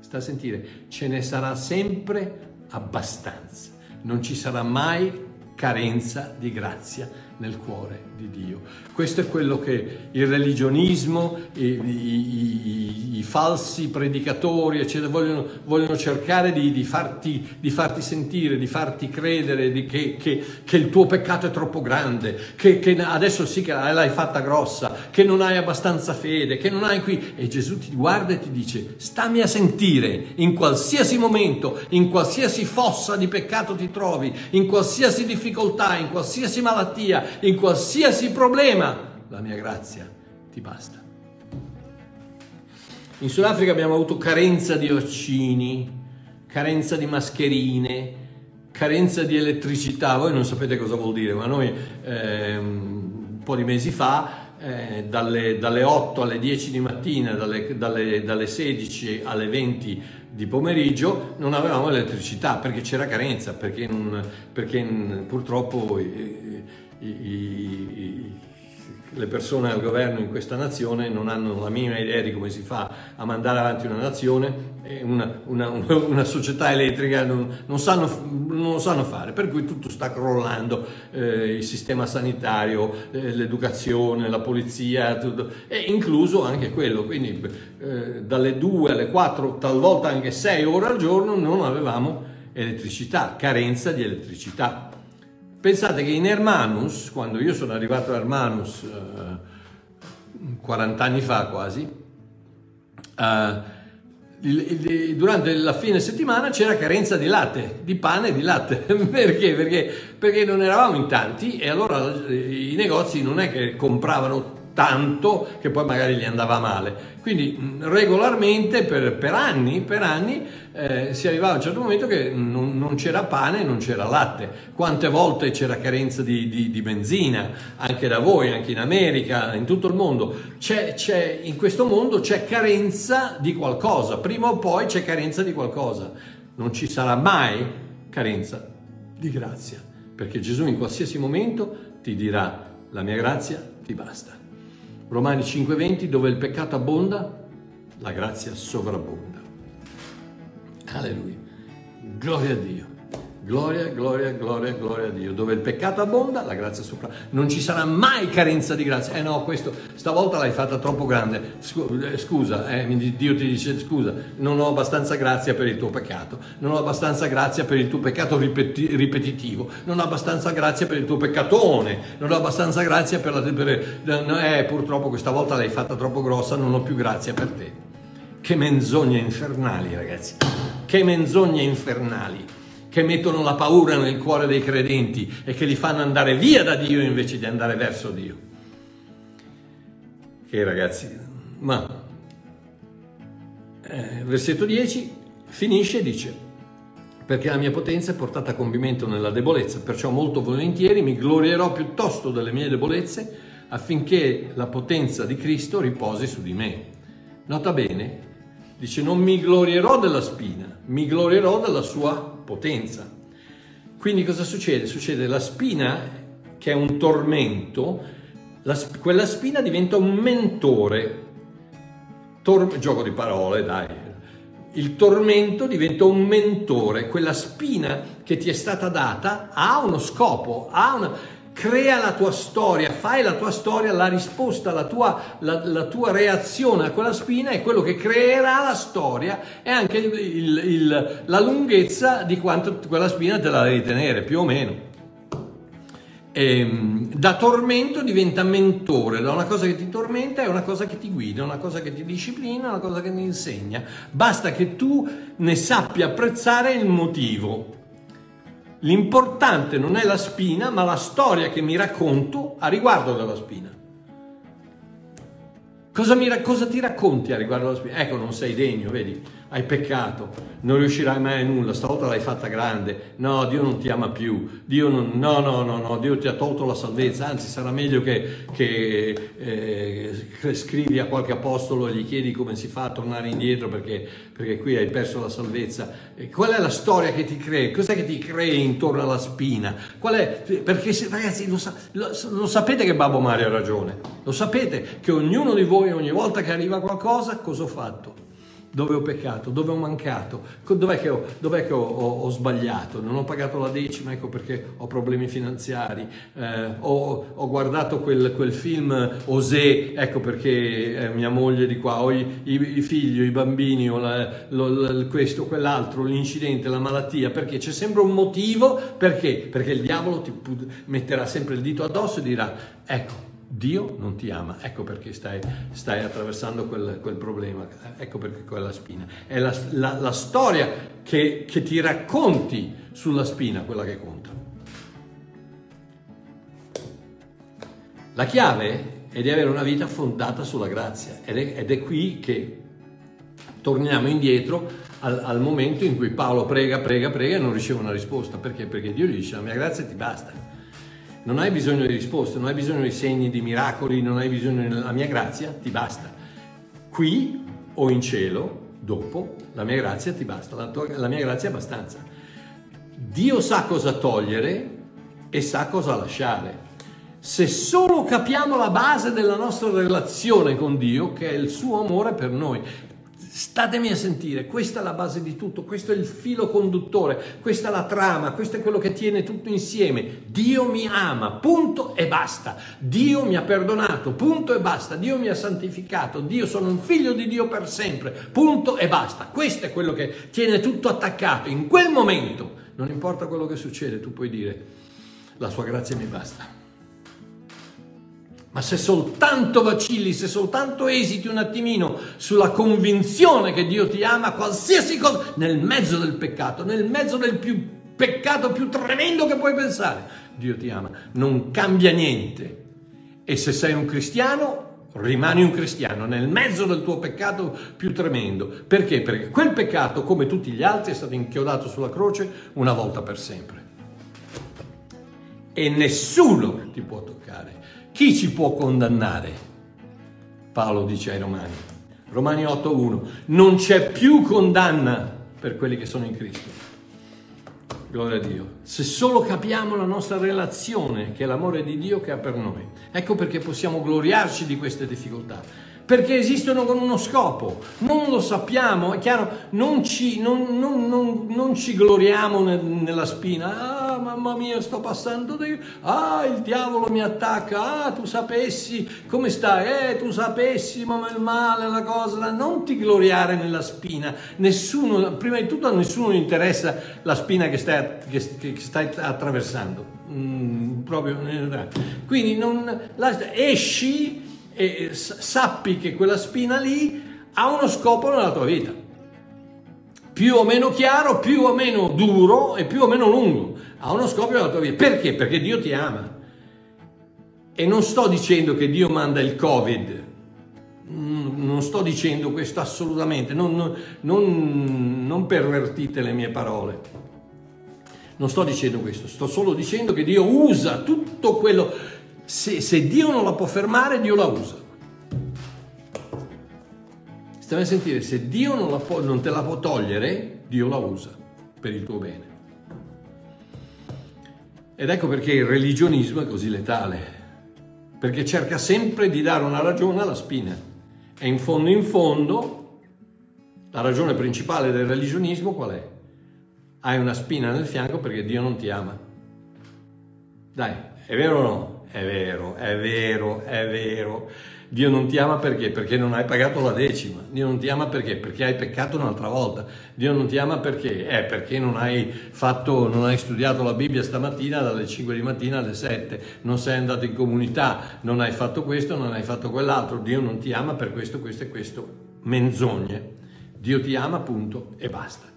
Sta a sentire, ce ne sarà sempre abbastanza, non ci sarà mai carenza di grazia nel cuore di Dio. Questo è quello che il religionismo, i, i- i- i falsi predicatori, eccetera, vogliono, vogliono cercare di, di farti, di farti sentire, di farti credere di che, che- che il tuo peccato è troppo grande, che, che adesso sì che l'hai fatta grossa, che non hai abbastanza fede, che non hai qui. E Gesù ti guarda e ti dice, stammi a sentire in qualsiasi momento, in qualsiasi fossa di peccato ti trovi, in qualsiasi difficoltà, in qualsiasi malattia, in qualsiasi problema, la mia grazia ti basta. In Sudafrica abbiamo avuto carenza di vaccini, carenza di mascherine, carenza di elettricità. Voi non sapete cosa vuol dire, ma noi ehm, un po' di mesi fa, eh, dalle, dalle 8 alle 10 di mattina, dalle, dalle- dalle 16 alle 20 di pomeriggio, non avevamo elettricità perché c'era carenza, perché, non- perché, purtroppo i- i- i- le persone al governo in questa nazione non hanno la minima idea di come si fa a mandare avanti una nazione una- una- una società elettrica non, non sanno, non lo sanno fare, per cui tutto sta crollando, eh, il sistema sanitario, eh, l'educazione, la polizia, tutto, e incluso anche quello, quindi eh, dalle 2 alle 4, talvolta anche 6 ore al giorno non avevamo elettricità, carenza di elettricità. Pensate che in Hermanus, quando io sono arrivato a Hermanus eh, 40 anni fa quasi, eh, durante la fine settimana c'era carenza di latte, di pane e di latte. Perché? Perché, perché non eravamo in tanti e allora eh, i negozi non è che compravano tanto che poi magari gli andava male. Quindi mh, regolarmente per, per anni, per anni eh, si arrivava a un certo momento che non, non c'era pane non c'era latte. Quante volte c'era carenza di, di- di benzina, anche da voi, anche in America, in tutto il mondo. C'è, c'è- in questo mondo c'è carenza di qualcosa, prima o poi c'è carenza di qualcosa. Non ci sarà mai carenza di grazia, perché Gesù in qualsiasi momento ti dirà la mia grazia ti basta. Romani 5:20 dove il peccato abbonda, la grazia sovrabbonda. Alleluia. Gloria a Dio. Gloria, gloria, gloria, gloria a Dio. Dove il peccato abbonda, la grazia sopra. Non ci sarà mai carenza di grazia. Eh no, questo, stavolta l'hai fatta troppo grande. Eh, Scusa, eh, Dio ti dice scusa, non ho abbastanza grazia per il tuo peccato. Non ho abbastanza grazia per il tuo peccato ripeti- ripetitivo. Non ho abbastanza grazia per il tuo peccatone. Non ho abbastanza grazia per la... Per, eh, purtroppo questa volta l'hai fatta troppo grossa, non ho più grazia per te. Che menzogne infernali, ragazzi. Che menzogne infernali che mettono la paura nel cuore dei credenti e che li fanno andare via da Dio invece di andare verso Dio. Che ragazzi, ma eh, versetto 10 finisce e dice perché la mia potenza è portata a compimento nella debolezza, perciò molto volentieri mi glorierò piuttosto delle mie debolezze affinché la potenza di Cristo riposi su di me. Nota bene, dice non mi glorierò della spina, mi glorierò della sua potenza. Quindi cosa succede? Succede la spina, che è un tormento, la quella spina diventa un mentore. Tor- gioco di parole, dai. il tormento diventa un mentore, quella spina che ti è stata data ha uno scopo, ha una, crea la tua storia, fai la tua storia, la risposta, la tua, la, la tua reazione a quella spina è quello che creerà la storia e anche il, il, il, la lunghezza di quanto quella spina te la devi tenere, più o meno. E, ehm, da tormento diventa mentore, da una cosa che ti tormenta è una cosa che ti guida, una cosa che ti disciplina, una cosa che ti insegna. Basta che tu ne sappia apprezzare il motivo. L'importante non è la spina, ma la storia che mi racconto a riguardo della spina. Cosa, mi, cosa ti racconti a riguardo della spina? Ecco, non sei degno, vedi? Hai peccato, non riuscirai mai a nulla, stavolta l'hai fatta grande, no, Dio non ti ama più, Dio non, no, no, no, no, Dio ti ha tolto la salvezza, anzi sarà meglio che, che eh, scrivi a qualche apostolo e gli chiedi come si fa a tornare indietro perché, perché qui hai perso la salvezza. E qual è la storia che ti crei? Cos'è che ti crei intorno alla spina? Qual è? Perché ragazzi lo, lo, lo sapete che Babbo Mario ha ragione, lo sapete che ognuno di voi ogni volta che arriva qualcosa cosa ho fatto? Dove ho peccato, dove ho mancato, dov'è che, ho, dov'è che ho, ho, ho, sbagliato, non ho pagato la decima, ecco perché ho problemi finanziari, eh, ho, guardato quel, quel, film Osè, ecco perché eh, mia moglie di qua, ho i, i, i figli, i bambini, la, lo, lo, questo, quell'altro, l'incidente, la malattia, perché? C'è sempre un motivo, perché? Perché il diavolo ti metterà sempre il dito addosso e dirà, ecco, Dio non ti ama, ecco perché stai, stai attraversando quel, quel, problema, ecco perché quella spina. È la, la, la storia che, che ti racconti sulla spina quella che conta. La chiave è di avere una vita fondata sulla grazia ed è, ed è qui che torniamo indietro al, al, momento in cui Paolo prega, prega, prega e non riceve una risposta. Perché? Perché Dio gli dice la mia grazia ti basta. Non hai bisogno di risposte, non hai bisogno di segni, di miracoli, non hai bisogno della mia grazia, ti basta. Qui o in cielo, dopo, la mia grazia ti basta, la, tua, la mia grazia è abbastanza. Dio sa cosa togliere e sa cosa lasciare. Se solo capiamo la base della nostra relazione con Dio, che è il suo amore per noi, Statemi a sentire, questa è la base di tutto, questo è il filo conduttore, questa è la trama, questo è quello che tiene tutto insieme. Dio mi ama, punto e basta. Dio mi ha perdonato, punto e basta. Dio mi ha santificato, Dio sono un figlio di Dio per sempre, punto e basta. Questo è quello che tiene tutto attaccato. In quel momento, non importa quello che succede, tu puoi dire, la sua grazia mi basta. Ma se soltanto vacilli, se soltanto esiti un attimino sulla convinzione che Dio ti ama, qualsiasi cosa, nel mezzo del peccato, nel mezzo del più peccato più tremendo che puoi pensare, Dio ti ama, non cambia niente. E se sei un cristiano, rimani un cristiano nel mezzo del tuo peccato più tremendo. Perché? Perché quel peccato, come tutti gli altri, è stato inchiodato sulla croce una volta per sempre. E nessuno ti può toccare. Chi ci può condannare? Paolo dice ai Romani. Romani 8.1. Non c'è più condanna per quelli che sono in Cristo. Gloria a Dio. Se solo capiamo la nostra relazione, che è l'amore di Dio che ha per noi. Ecco perché possiamo gloriarci di queste difficoltà perché esistono con uno scopo. Non lo sappiamo, è chiaro, non ci, non, non, non, ci gloriamo ne, nella spina. Ah, mamma mia, sto passando di... Ah, il diavolo mi attacca. Ah, tu sapessi come stai. Eh, tu sapessi, ma il male, la cosa. Non ti gloriare nella spina. Nessuno, prima di tutto a nessuno interessa la spina che stai, che, che stai attraversando. Mm, proprio. Eh, quindi non, la, esci e sappi che quella spina lì ha uno scopo nella tua vita. Più o meno chiaro, più o meno duro e più o meno lungo. Ha uno scopo nella tua vita. Perché? Perché Dio ti ama. E non sto dicendo che Dio manda il Covid. Non sto dicendo questo assolutamente. Non, non, non, non pervertite le mie parole. Non sto dicendo questo. Sto solo dicendo che Dio usa tutto quello se, se Dio non la può fermare, Dio la usa. Stiamo a sentire, se Dio non, può, non te la può togliere, Dio la usa per il tuo bene. Ed ecco perché il religionismo è così letale, perché cerca sempre di dare una ragione alla spina. E in fondo in fondo La ragione principale del religionismo qual è? Hai una spina nel fianco perché Dio non ti ama. Dai, è vero o no? È vero, è vero, è vero. Dio non ti ama perché? Perché non hai pagato la decima. Dio non ti ama perché? Perché hai peccato un'altra volta. Dio non ti ama perché? Eh, perché non hai fatto, non hai studiato la Bibbia stamattina dalle 5 di mattina alle 7, non sei andato in comunità, non hai fatto questo, non hai fatto quell'altro. Dio non ti ama per questo, questo e questo. Menzogne. Dio ti ama, punto, e basta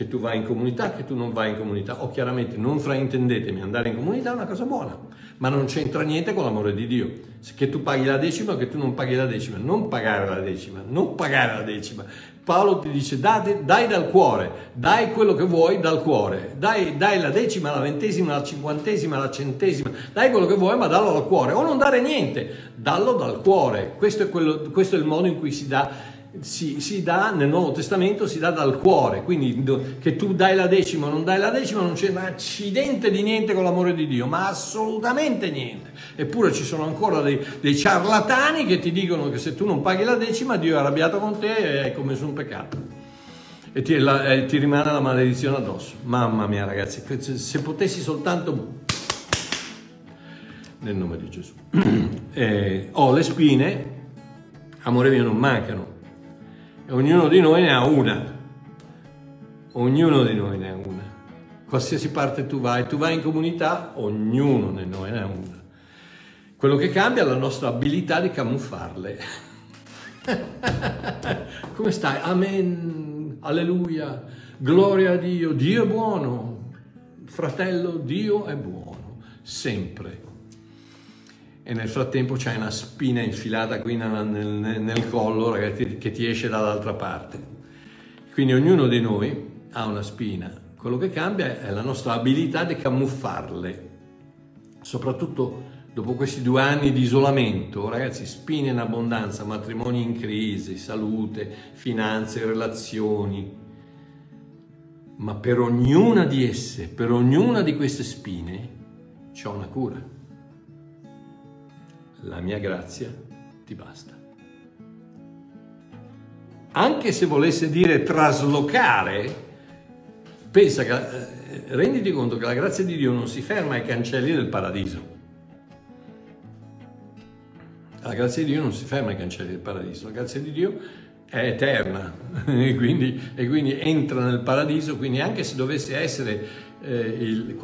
che tu vai in comunità, che tu non vai in comunità, o chiaramente non fraintendetemi, andare in comunità è una cosa buona, ma non c'entra niente con l'amore di Dio. Che tu paghi la decima o che tu non paghi la decima, non pagare la decima, non pagare la decima. Paolo ti dice dai, dai dal cuore, dai quello che vuoi dal cuore, dai, dai la decima, la ventesima, la cinquantesima, la centesima, dai quello che vuoi ma dallo dal cuore, o non dare niente, dallo dal cuore. Questo è, quello, questo è il modo in cui si dà si, si, dà nel Nuovo Testamento, si dà dal cuore, quindi che tu dai la decima o non dai la decima non c'è un accidente di niente con l'amore di Dio, ma assolutamente niente. Eppure ci sono ancora dei, dei ciarlatani che ti dicono che se tu non paghi la decima Dio è arrabbiato con te e hai commesso un peccato. E ti, la, e ti rimane la maledizione addosso. Mamma mia ragazzi, se potessi soltanto nel nome di Gesù. Eh, ho le spine, amore mio non mancano, ognuno di noi ne ha una. Ognuno di noi ne ha una. Qualsiasi parte tu vai, tu vai in comunità, ognuno di noi ne ha una. Quello che cambia è la nostra abilità di camuffarle. Come stai? Amen, alleluia, gloria a Dio, Dio è buono. Fratello, Dio è buono, sempre e nel frattempo c'hai una spina infilata qui nel, nel, nel collo ragazzi, che ti esce dall'altra parte. Quindi ognuno di noi ha una spina. Quello che cambia è la nostra abilità di camuffarle, soprattutto dopo questi due anni di isolamento, ragazzi, spine in abbondanza, matrimoni in crisi, salute, finanze, relazioni. Ma per ognuna di esse, per ognuna di queste spine, c'è una cura la mia grazia ti basta. Anche se volesse dire traslocare, pensa che, eh, renditi conto che la grazia di Dio non si ferma ai cancelli del paradiso. La grazia di Dio non si ferma ai cancelli del paradiso, la grazia di Dio è eterna e quindi, e quindi entra nel paradiso, quindi anche se dovesse essere eh, il,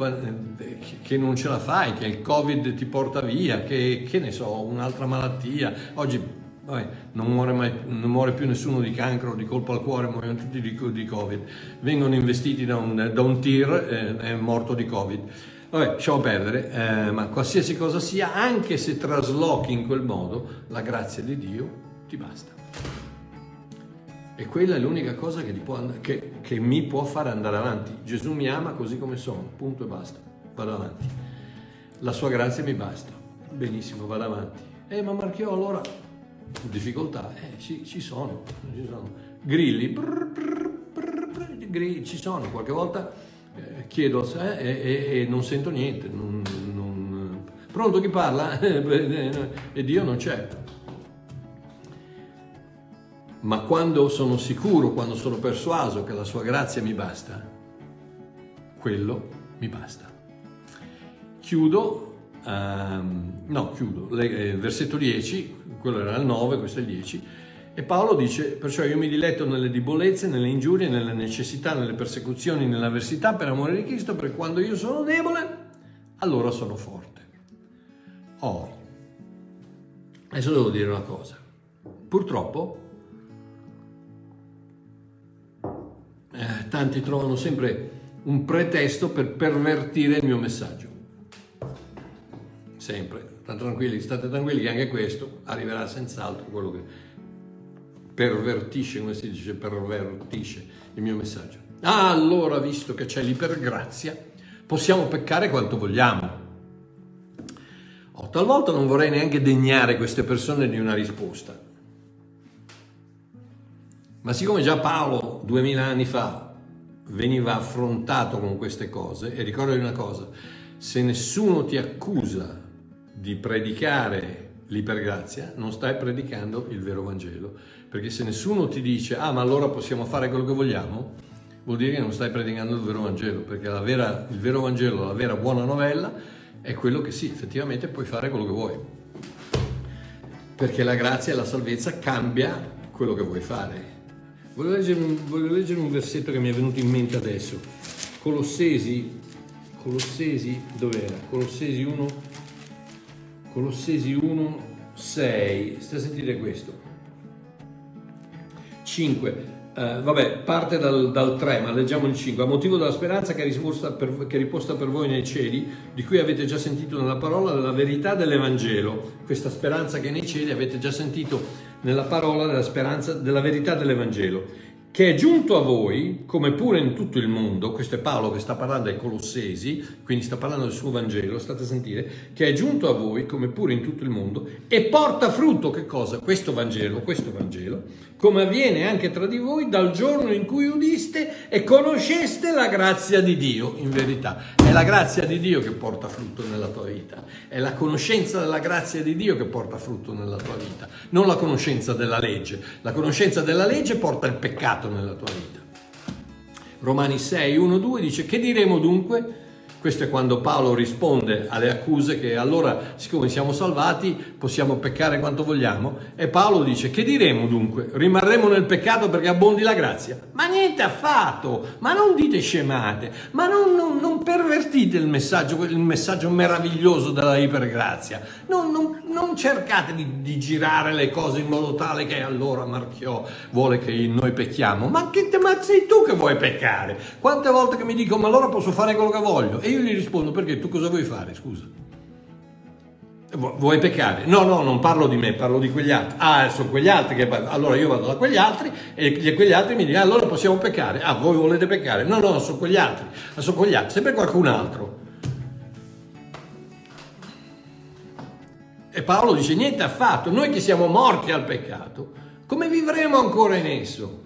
che non ce la fai, che il covid ti porta via, che, che ne so, un'altra malattia. Oggi vabbè, non, muore mai, non, muore più nessuno di cancro, di colpo al cuore, muoiono tutti di, di covid. Vengono investiti da un, da un tir, eh, è morto di covid. Vabbè, lasciamo perdere, eh, ma qualsiasi cosa sia, anche se traslochi in quel modo, la grazia di Dio ti basta. E quella è l'unica cosa che, può, che, che, mi può fare andare avanti. Gesù mi ama così come sono, punto e basta. Vado avanti. La sua grazia mi basta. Benissimo, vado avanti. Eh, ma Marchio, allora difficoltà, eh, ci, ci, sono, ci sono. Grilli, brr, brr, brr, grilli, ci sono. Qualche volta eh, chiedo eh, e, e, non sento niente. Non, non... Pronto chi parla? e Dio non c'è ma quando sono sicuro, quando sono persuaso che la sua grazia mi basta, quello mi basta. Chiudo, um, no, chiudo, le, eh, versetto 10, quello era il 9, questo è il 10, e Paolo dice, perciò io mi diletto nelle debolezze, nelle ingiurie, nelle necessità, nelle persecuzioni, nell'avversità per amore di Cristo, perché quando io sono debole, allora sono forte. Oh, adesso devo dire una cosa. Purtroppo tanti trovano sempre un pretesto per pervertire il mio messaggio. Sempre. State tranquilli, state tranquilli che anche questo arriverà senz'altro quello che pervertisce, come si dice, pervertisce il mio messaggio. Ah, allora, visto che c'è l'ipergrazia, possiamo peccare quanto vogliamo. Oh, talvolta non vorrei neanche degnare queste persone di una risposta. Ma siccome già Paolo duemila anni fa veniva affrontato con queste cose, e ricordati una cosa, se nessuno ti accusa di predicare l'ipergrazia, non stai predicando il vero Vangelo. Perché se nessuno ti dice, ah ma allora possiamo fare quello che vogliamo, vuol dire che non stai predicando il vero Vangelo, perché vera- il vero Vangelo, la vera buona novella, è quello che sì, effettivamente puoi fare quello che vuoi. Perché la grazia e la salvezza cambia quello che vuoi fare. Voglio leggere, voglio leggere un versetto che mi è venuto in mente adesso. Colossesi, Colossesi, dov'era? Colossesi 1, Colossesi 1, 6. Stai a sentire questo. 5. Eh, vabbè, parte dal, dal 3, ma leggiamo il 5. A motivo della speranza che è, riposta per, che è riposta per voi nei cieli, di cui avete già sentito nella parola della verità dell'Evangelo. Questa speranza che nei cieli avete già sentito nella parola della speranza della verità dell'Evangelo che è giunto a voi, come pure in tutto il mondo, questo è Paolo che sta parlando ai Colossesi, quindi sta parlando del suo Vangelo, state a sentire, che è giunto a voi, come pure in tutto il mondo, e porta frutto, che cosa? Questo Vangelo, questo Vangelo, come avviene anche tra di voi dal giorno in cui udiste e conosceste la grazia di Dio, in verità. È la grazia di Dio che porta frutto nella tua vita, è la conoscenza della grazia di Dio che porta frutto nella tua vita, non la conoscenza della legge. La conoscenza della legge porta il peccato nella tua vita. Romani 6, 1, 2 dice, che diremo dunque? Questo è quando Paolo risponde alle accuse che allora, siccome siamo salvati, possiamo peccare quanto vogliamo. E Paolo dice, che diremo dunque? Rimarremo nel peccato perché abbondi la grazia? Ma niente affatto, ma non dite scemate, ma non, non, non pervertite il messaggio, il messaggio meraviglioso della ipergrazia. Non, non, cercate di, di, girare le cose in modo tale che allora Marchiò vuole che noi pecchiamo. Ma, che, ma sei tu che vuoi peccare? Quante volte che mi dico, ma allora posso fare quello che voglio? E io gli rispondo perché tu cosa vuoi fare, scusa? Vuoi peccare? No, no, non parlo di me, parlo di quegli altri. Ah, sono quegli altri che allora io vado da quegli altri e quegli altri mi dicono, ah, allora possiamo peccare. Ah, voi volete peccare? No, no, sono quegli altri. Ah, sono quegli altri, sempre qualcun altro. E Paolo dice niente affatto, noi che siamo morti al peccato, come vivremo ancora in esso?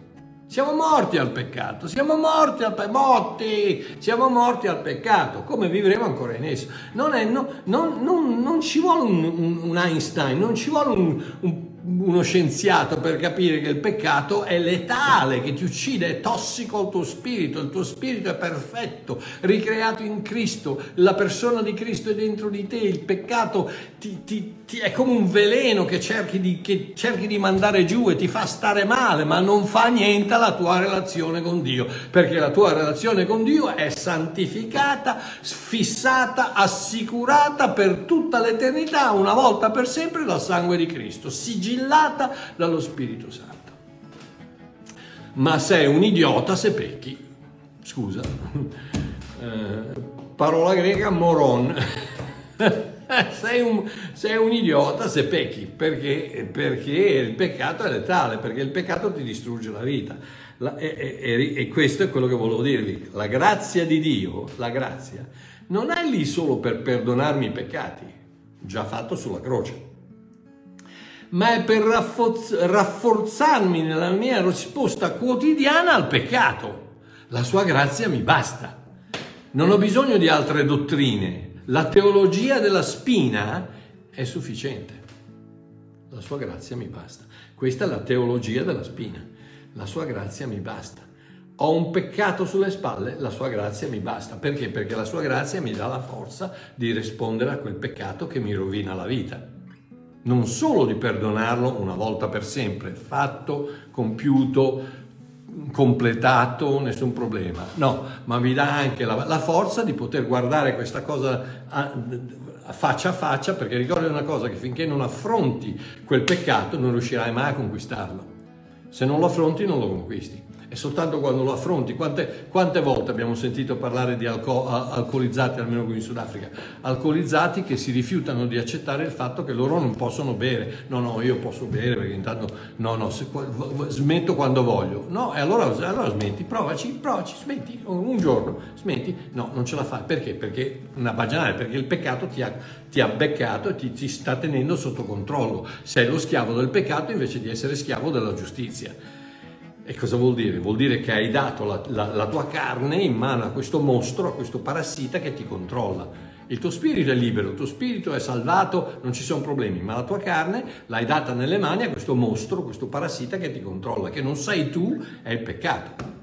Siamo morti al peccato, siamo morti al peccato, morti, siamo morti al peccato, come vivremo ancora in esso? Non, è, no, non, non, non ci vuole un, un, un, Einstein, non ci vuole un, uno scienziato per capire che il peccato è letale, che ti uccide, è tossico al tuo spirito, il tuo spirito è perfetto, ricreato in Cristo, la persona di Cristo è dentro di te, il peccato ti, ti, ti è come un veleno che cerchi, di, che cerchi di mandare giù e ti fa stare male, ma non fa niente alla tua relazione con Dio, perché la tua relazione con Dio è santificata, fissata, assicurata per tutta l'eternità, una volta per sempre dal sangue di Cristo. Sigillata sigillata dallo Spirito Santo. Ma sei un idiota se pecchi. Scusa. Eh, parola greca moron. sei, un, sei, un, idiota se pecchi perché, perché, il peccato è letale, perché il peccato ti distrugge la vita. La, e, e, e questo è quello che volevo dirvi. La grazia di Dio, la grazia, non è lì solo per perdonarmi i peccati, già fatto sulla croce ma è per rafforzarmi nella mia risposta quotidiana al peccato. La sua grazia mi basta. Non ho bisogno di altre dottrine. La teologia della spina è sufficiente. La sua grazia mi basta. Questa è la teologia della spina. La sua grazia mi basta. Ho un peccato sulle spalle, la sua grazia mi basta. Perché? Perché la sua grazia mi dà la forza di rispondere a quel peccato che mi rovina la vita non solo di perdonarlo una volta per sempre, fatto, compiuto, completato, nessun problema, no, ma vi dà anche la, la forza di poter guardare questa cosa a, a faccia a faccia, perché ricordi una cosa, che finché non affronti quel peccato non riuscirai mai a conquistarlo. Se non lo affronti non lo conquisti è soltanto quando lo affronti. Quante, quante volte abbiamo sentito parlare di alco- alcolizzati, almeno qui in Sudafrica, alcolizzati che si rifiutano di accettare il fatto che loro non possono bere. No, no, io posso bere perché intanto, no, no, se, smetto quando voglio. No, e allora, allora smetti, provaci, provaci, smetti, un giorno, smetti. No, non ce la fai. Perché? Perché una bagianale, perché il peccato ti ha, ti ha beccato e ti, ti sta tenendo sotto controllo. Sei lo schiavo del peccato invece di essere schiavo della giustizia. E cosa vuol dire? Vuol dire che hai dato la, la, la, tua carne in mano a questo mostro, a questo parassita che ti controlla. Il tuo spirito è libero, il tuo spirito è salvato, non ci sono problemi, ma la tua carne l'hai data nelle mani a questo mostro, questo parassita che ti controlla, che non sei tu, è il peccato.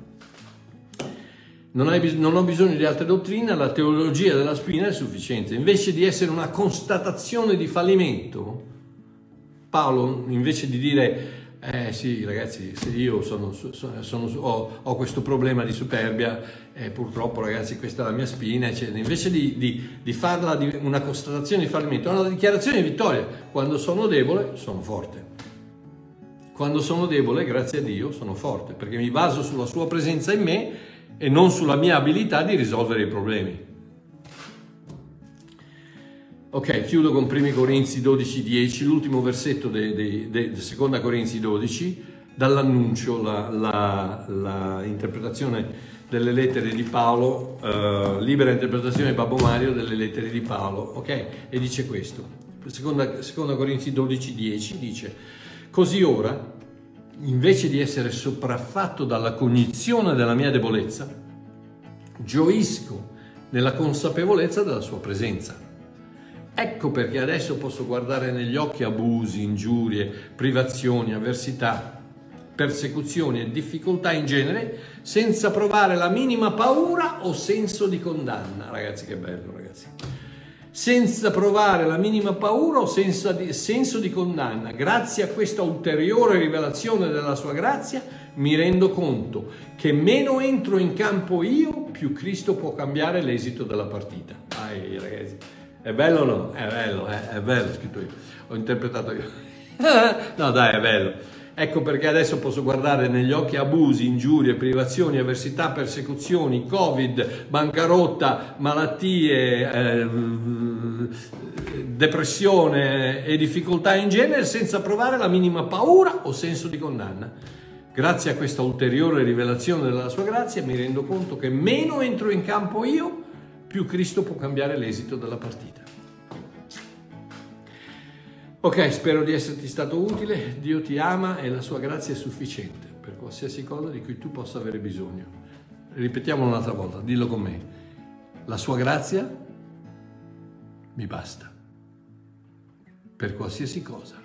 Non, hai, non, ho bisogno di altre dottrine, la teologia della spina è sufficiente. Invece di essere una constatazione di fallimento, Paolo, invece di dire, eh sì ragazzi, se io sono, sono, sono, ho, ho, questo problema di superbia, eh, purtroppo ragazzi questa è la mia spina, eccetera. invece di, di, di farla di una constatazione di fallimento, è una dichiarazione di vittoria. Quando sono debole, sono forte. Quando sono debole, grazie a Dio, sono forte, perché mi baso sulla sua presenza in me e non sulla mia abilità di risolvere i problemi. Ok, chiudo con 1 Corinzi 12, 10, l'ultimo versetto di 2 Corinzi 12, dall'annuncio, la, la, la, interpretazione delle lettere di Paolo, uh, libera interpretazione di Babbo Mario delle lettere di Paolo, ok? E dice questo, 2 Corinzi 12, 10, dice, così ora, invece di essere sopraffatto dalla cognizione della mia debolezza, gioisco nella consapevolezza della sua presenza. Ecco perché adesso posso guardare negli occhi abusi, ingiurie, privazioni, avversità, persecuzioni e difficoltà in genere senza provare la minima paura o senso di condanna. Ragazzi, che bello, ragazzi senza provare la minima paura o senso di, senso di condanna. Grazie a questa ulteriore rivelazione della sua grazia mi rendo conto che meno entro in campo io, più Cristo può cambiare l'esito della partita. Dai ragazzi, è bello o no? È bello, eh? è bello, scritto io, ho interpretato io. no dai, è bello. Ecco perché adesso posso guardare negli occhi abusi, ingiurie, privazioni, avversità, persecuzioni, covid, bancarotta, malattie, eh, depressione e difficoltà in genere senza provare la minima paura o senso di condanna. Grazie a questa ulteriore rivelazione della sua grazia mi rendo conto che meno entro in campo io, più Cristo può cambiare l'esito della partita. Ok, spero di esserti stato utile. Dio ti ama e la sua grazia è sufficiente per qualsiasi cosa di cui tu possa avere bisogno. Ripetiamolo un'altra volta, dillo con me. La sua grazia mi basta per qualsiasi cosa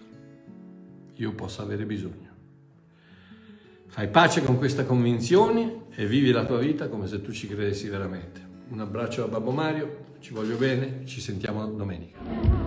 io possa avere bisogno. Fai pace con questa convinzione e vivi la tua vita come se tu ci credessi veramente. Un abbraccio a Babbo Mario, ci voglio bene, ci sentiamo domenica.